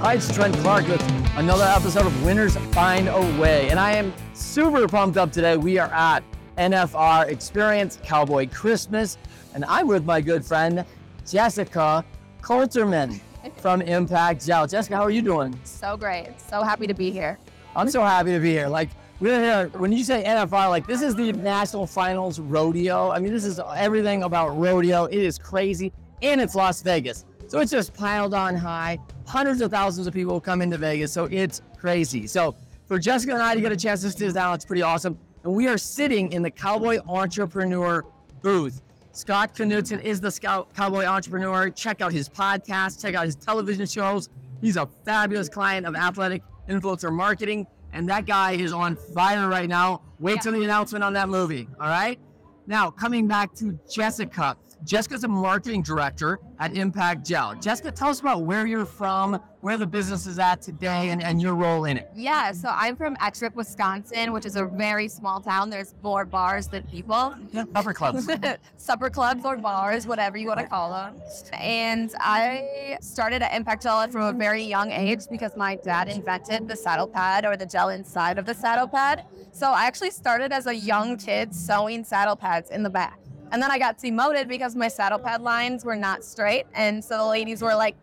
Hi, it's Trent Clark with another episode of Winners Find a Way. And I am super pumped up today. We are at NFR Experience Cowboy Christmas, and I'm with my good friend, Jessica Kolterman from Impact Gel. Jessica, how are you doing? So great. So happy to be here. I'm so happy to be here. Like, we're here, when you say NFR, like, this is the National Finals Rodeo. I mean, this is everything about rodeo. It is crazy, and it's Las Vegas. So it's just piled on high. Hundreds of thousands of people come into Vegas, so it's crazy. So for Jessica and I to get a chance to sit down, it's pretty awesome. And we are sitting in the Cowboy Entrepreneur booth. Scott Knudsen is the Scout Cowboy Entrepreneur. Check out his podcast, check out his television shows. He's a fabulous client of Athletic Influencer Marketing, and that guy is on fire right now. Wait Yeah. till the announcement on that movie, all right? Now, coming back to Jessica. Jessica's a marketing director at Impact Gel. Jessica, tell us about where you're from, where the business is at today, and, and your role in it. Yeah, so I'm from Ettrick, Wisconsin, which is a very small town. There's more bars than people. Yeah, upper clubs. Supper clubs or bars, whatever you want to call them. And I started at Impact Gel from a very young age because my dad invented the saddle pad or the gel inside of the saddle pad. So I actually started as a young kid sewing saddle pads in the back. And then I got demoted because my saddle pad lines were not straight. And so the ladies were like,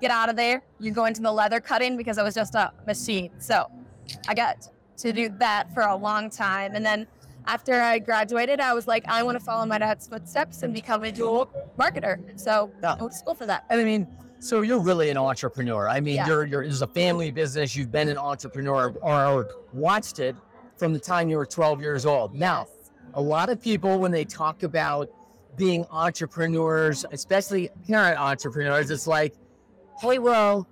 get out of there. You're going to the leather cutting because I was just a machine. So I got to do that for a long time. And then after I graduated, I was like, I want to follow my dad's footsteps and become a dual marketer. So Yeah. I went to school for that. And I mean, so you're really an entrepreneur. I mean, Yeah. you're you're a family business. You've been an entrepreneur or, or watched it from the time you were 12 years old. Now, Yes. A lot of people when they talk about being entrepreneurs, especially parent entrepreneurs, it's like, hey, well,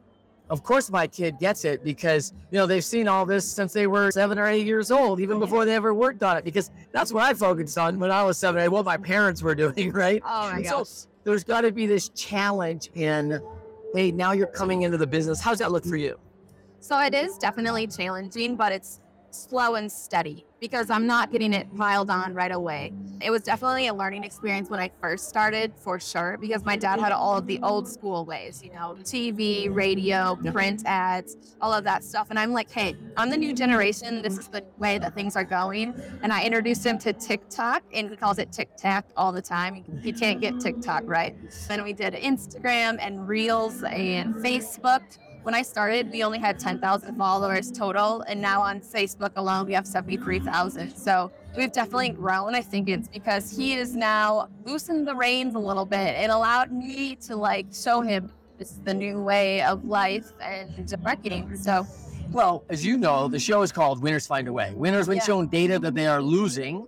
of course my kid gets it because you know they've seen all this since they were seven or eight years old, even mm-hmm. before they ever worked on it. Because that's what I focused on when I was seven or eight, what my parents were doing, right? Oh my And so there's got to be this challenge in, hey, now you're coming into the business. How's that look for you? So it is definitely challenging, but it's slow and steady because I'm not getting it piled on right away. It was definitely a learning experience when I first started, for sure, because my dad had all of the old school ways, you know, TV, radio, print ads, all of that stuff. And I'm like, hey, I'm the new generation. This is the way that things are going. And I introduced him to TikTok, and he calls it TikTok all the time. He can't get TikTok right. Then we did Instagram and Reels and Facebook. When I started, we only had 10,000 followers total, and now on Facebook alone, we have 73,000. So we've definitely grown. I think it's because he is now loosened the reins a little bit. It allowed me to like show him it's the new way of life and marketing. So Well, as you know, the show is called Winners Find a Way. Winners, when Yeah. shown data that they are losing,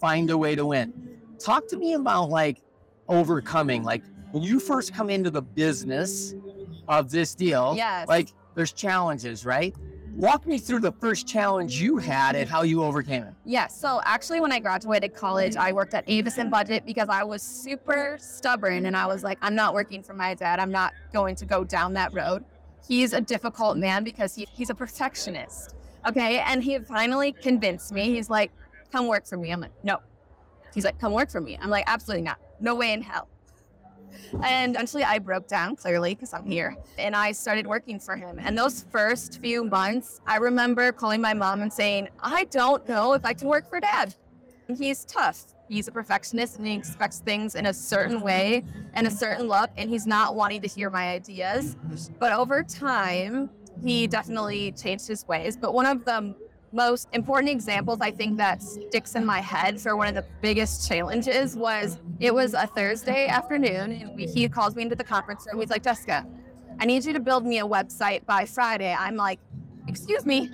find a way to win. Talk to me about like overcoming, like when you first come into the business of this deal, Yes. like there's challenges, right? Walk me through the first challenge you had and how you overcame it. Yeah, so actually, when I graduated college, I worked at Avis and Budget because I was super stubborn and I was like, I'm not working for my dad. I'm not going to go down that road. He's a difficult man because he, he's a perfectionist. Okay. And he finally convinced me. He's like, come work for me. I'm like, no. He's like, come work for me. I'm like, absolutely not. No way in hell. And eventually I broke down clearly because I'm here and I started working for him. And those first few months, I remember calling my mom and saying, I don't know if I can work for dad. He's tough. He's a perfectionist and he expects things in a certain way and a certain look, and he's not wanting to hear my ideas. But over time, he definitely changed his ways. But one of the most important examples I think that sticks in my head for one of the biggest challenges was it was a Thursday afternoon, and we, he calls me into the conference room. He's like, Jessica, I need you to build me a website by Friday. I'm like, excuse me,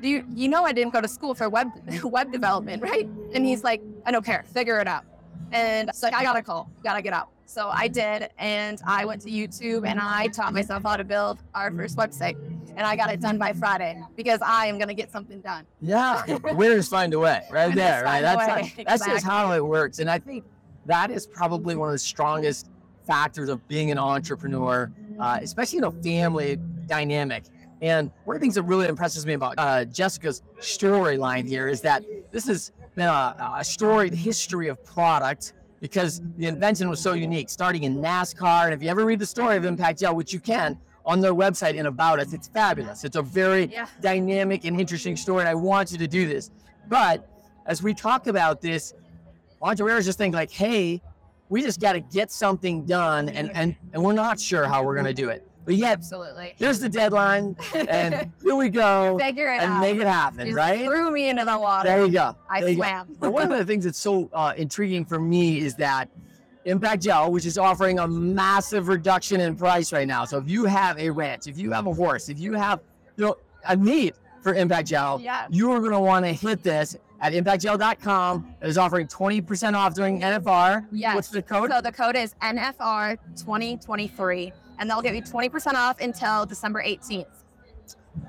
do you, you know I didn't go to school for web web development, right? And he's like, I don't care, figure it out. And so I gotta call, gotta get out. So I did, and I went to YouTube and I taught myself how to build our first website. And I got it done by Friday because I am gonna get something done. Yeah, winners find a way, right there, right? That's that's just how it works, and I think that is probably one of the strongest factors of being an entrepreneur, uh, especially in a family dynamic. And one of the things that really impresses me about uh, Jessica's storyline here is that this has been a, a storied history of product because the invention was so unique, starting in NASCAR. And if you ever read the story of Impact Gel, which you can, on their website and about us. It's fabulous. It's a very Yeah. dynamic and interesting story. And I want you to do this. But as we talk about this, entrepreneurs just think like, hey, we just got to get something done, and and and we're not sure how we're gonna do it. But yeah, Absolutely. here's the deadline, and here we go, Figure it and out. make it happen, Just right? Threw me into the water. There you go. I There go. swam. One of the things that's so uh, intriguing for me is that Impact Gel, which is offering a massive reduction in price right now. So if you have a ranch, if you have a horse, if you have you know a need for Impact Gel, Yeah. you are going to want to hit this at impactgel.com. It is offering 20% off during NFR. Yes. What's the code? So the code is NFR 2023, and they'll give you 20% off until December 18th.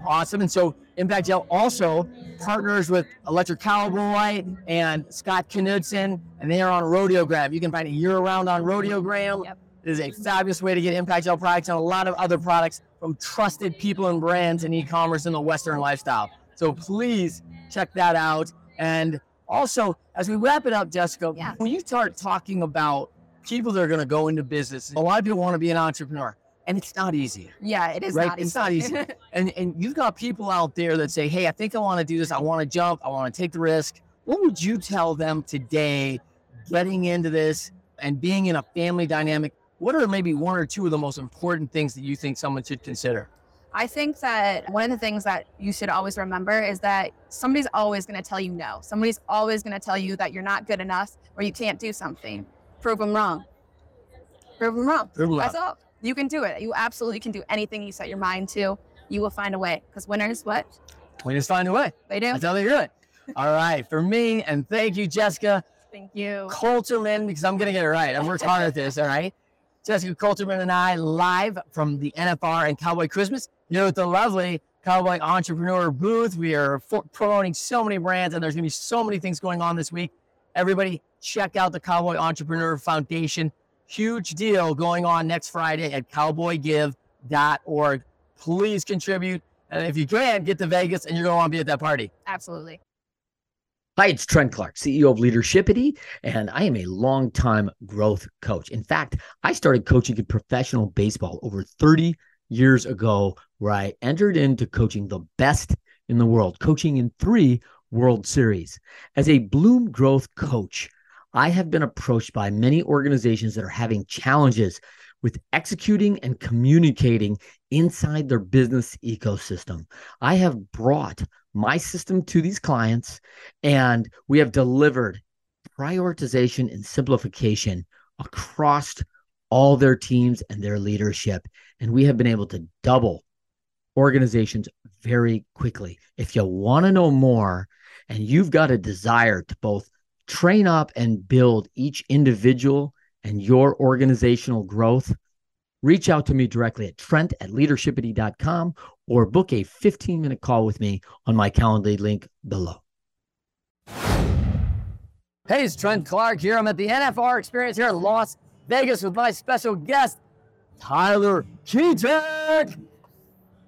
Awesome. And so Impact Gel also partners with Electric Cowboy Light and Scott Knudsen, and they are on Rodeogram. You can find it year round on Rodeogram. Yep. It is a fabulous way to get Impact Gel products and a lot of other products from trusted people and brands in e-commerce in the Western lifestyle. So please check that out. And also, as we wrap it up, Jessica, Yeah. when you start talking about people that are going to go into business, a lot of people want to be an entrepreneur, and it's not easy Yeah, it is Right, not it's easy. not easy. and and you've got people out there that say, "Hey, I think I want to do this. I want to jump. I want to take the risk." What would you tell them today, getting into this and being in a family dynamic? What are maybe one or two of the most important things that you think someone should consider? I think that one of the things that you should always remember is that somebody's always going to tell you no. Somebody's always going to tell you that you're not good enough or you can't do something. Prove them wrong. Prove them wrong. Luck. That's all. You can do it. You absolutely can do anything you set your mind to. You will find a way. Because winners, what? We just find a way. They do. That's how they do it. All right, for me, and thank you, Jessica Thank you. Kolterman, because I'm gonna get it right. I've worked hard at this. All right. Jessica Kolterman and I live from the NFR and Cowboy Christmas. You're at the lovely Cowboy Entrepreneur booth. We are fo- promoting so many brands, and there's gonna be so many things going on this week. Everybody, check out the Cowboy Entrepreneur Foundation. Huge deal going on next Friday at cowboygive.org. Please contribute. And if you can, get to Vegas and you're going to want to be at that party. Absolutely. Hi, it's Trent Clark, CEO of Leadershipity, and I am a longtime growth coach. In fact, I started coaching in professional baseball over 30 years ago, where I entered into coaching the best in the world, coaching in three World Series. As a Bloom Growth coach, I have been approached by many organizations that are having challenges with executing and communicating inside their business ecosystem. I have brought my system to these clients and we have delivered prioritization and simplification across all their teams and their leadership. And we have been able to double organizations very quickly. If you want to know more and you've got a desire to both train up and build each individual and your organizational growth, reach out to me directly at trent at leadershipity.com or book a 15 minute call with me on my Calendly link below. Hey, it's Trent Clark here. I'm at the NFR Experience here in Las Vegas with my special guest, Tyler Kijac.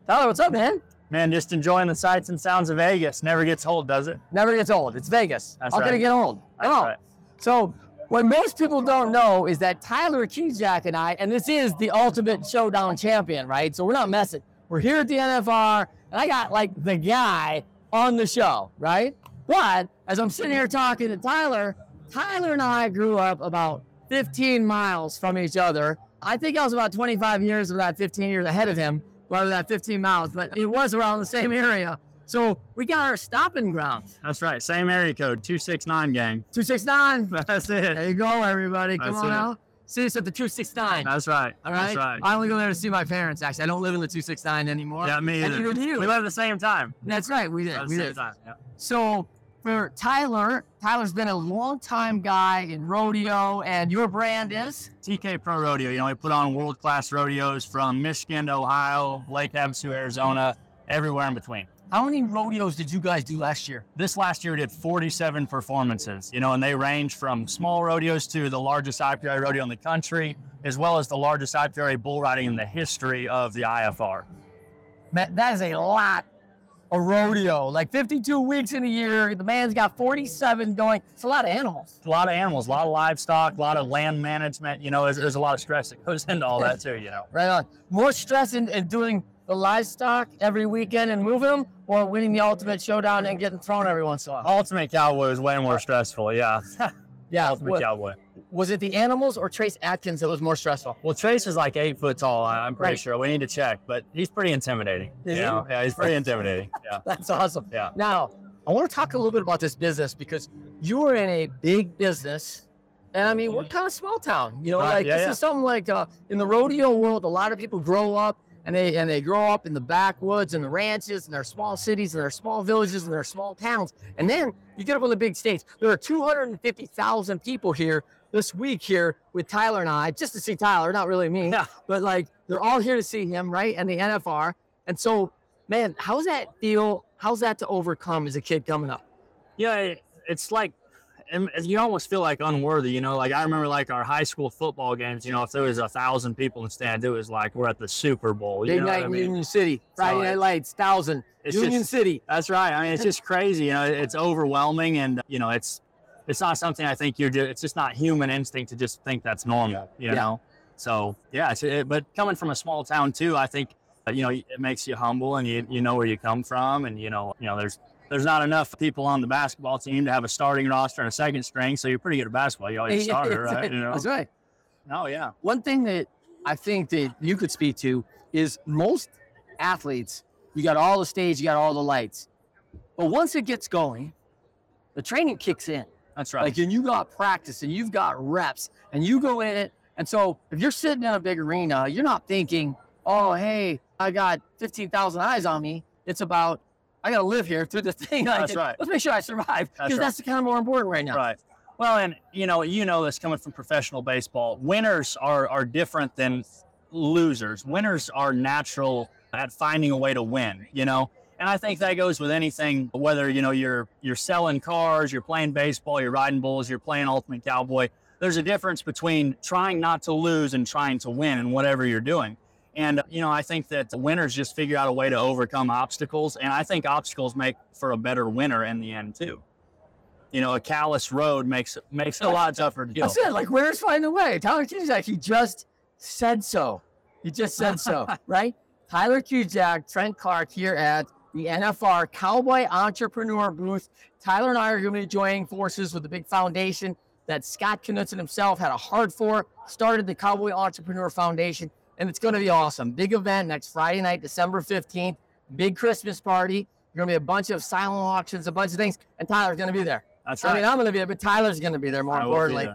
Tyler, what's up, man? Man, just enjoying the sights and sounds of Vegas. Never gets old, does it? Never gets old. It's Vegas. That's How can right. it get old? That's Come right. So, what most people don't know is that Tyler Kijac and I, and this is the ultimate showdown champion, right? So we're not messing. We're here at the NFR, and I got like the guy on the show, right? But as I'm sitting here talking to Tyler, Tyler and I grew up about 15 miles from each other. I think I was about 25 years that 15 years ahead of him, rather than that 15 miles, but it was around the same area. So we got our stopping ground. That's right. Same area code, 269 gang. 269. That's it. There you go, everybody. Come That's on it. out. See us at the 269. That's right. All right. That's right. I only go there to see my parents. Actually, I don't live in the 269 anymore. yeah, me either. We live at the same time. That's right. We did. At the We same did. time. Yeah. So for Tyler, Tyler's been a long time guy in rodeo, and your brand is TK Pro Rodeo. You know, we put on world class rodeos from Michigan to Ohio, Lake Havasu, Arizona, everywhere in between. how many rodeos did you guys do last year? This last year we did 47 performances, you know, and they range from small rodeos to the largest IPRA rodeo in the country, as well as the largest IPRA bull riding in the history of the IFR. That is a lot a rodeo. Like 52 weeks in a year, the man's got 47 going. It's a lot of animals. A lot of animals, a lot of livestock, a lot of land management. You know, there's, there's a lot of stress that goes into all that too. You know. Right on. More stress in, in doing the livestock every weekend and moving them, or winning the ultimate showdown and getting thrown every once in a while. Ultimate Cowboy was way more stressful. Yeah. yeah. Ultimate wa- Cowboy. was it the animals or Trace Atkins that was more stressful? Well, Trace is like eight foot tall. I'm pretty Right. sure. We need to check, but he's pretty intimidating. Is you know? Yeah, he's pretty intimidating. Yeah. That's awesome. Yeah. Now, I want to talk a little bit about this business because you are in a big business. And I mean, we're kind of small town, you know, Right, like yeah, this yeah. is something like uh, in the rodeo world, a lot of people grow up and they and they grow up in the backwoods and the ranches and their small cities and their small villages and their small towns. And then you get up on the big states. There are 250,000 people here this week here with Tyler and I, just to see Tyler, not really me, Yeah. but like they're all here to see him, right? And the NFR. And so, man, how's that feel? How's that to overcome as a kid coming up? Yeah, it- it's like and you almost feel like unworthy, you know. Like I remember, like our high school football games. You know, if there was a thousand people in the stand, it was like we're at the Super Bowl. You Big know night I in mean? Union City, Friday So Night Lights, thousand, It's Union just- City. That's right. I mean, it's just crazy. You know, it's overwhelming, and you know, it's it's not something I think you're. Do- it's just not human instinct to just think that's normal. You Yeah. know. So yeah, it's, it, but coming from a small town too, I think you know it makes you humble, and you you know where you come from, and you know you know there's. There's not enough people on the basketball team to have a starting roster and a second string, so you're pretty good at basketball. You always a starter, right? You know? That's right. Oh yeah. One thing that I think that you could speak to is most athletes, you got all the stage, you got all the lights. But once it gets going, the training kicks in. That's right. Like, and you got practice and you've got reps and you go in it. And so if you're sitting in a big arena, you're not thinking, oh, hey, I got 15,000 eyes on me. It's about, I got to live here through the thing. I That's right. Let's make sure I survive because right. that's kind of more important right now. Right. Well, and you know, you know this coming from professional baseball. Winners are are different than losers. Winners are natural at finding a way to win. You know, and I think that goes with anything. Whether you know you're you're selling cars, you're playing baseball, you're riding bulls, you're playing Ultimate Cowboy. There's a difference between trying not to lose and trying to win in whatever you're doing. And you know, I think that the winners just figure out a way to overcome obstacles, and I think obstacles make for a better winner in the end too. You know, a callous road makes makes it a lot tougher to deal. That's it. Like, where's find a way? Tyler Cusack, he just said so. He just said so, right? Tyler Cusack, Trent Clark here at the NFR Cowboy Entrepreneur booth. Tyler and I are going to be joining forces with the big foundation that Scott Knutson himself had a heart for, started the Cowboy Entrepreneur Foundation, and it's going to be awesome. Big event next Friday night, December 15th. Big Christmas party. There's Going to be a bunch of silent auctions, a bunch of things, and Tyler's going to be there. That's right. I mean, I'm going to be there, but Tyler's going to be there more I importantly.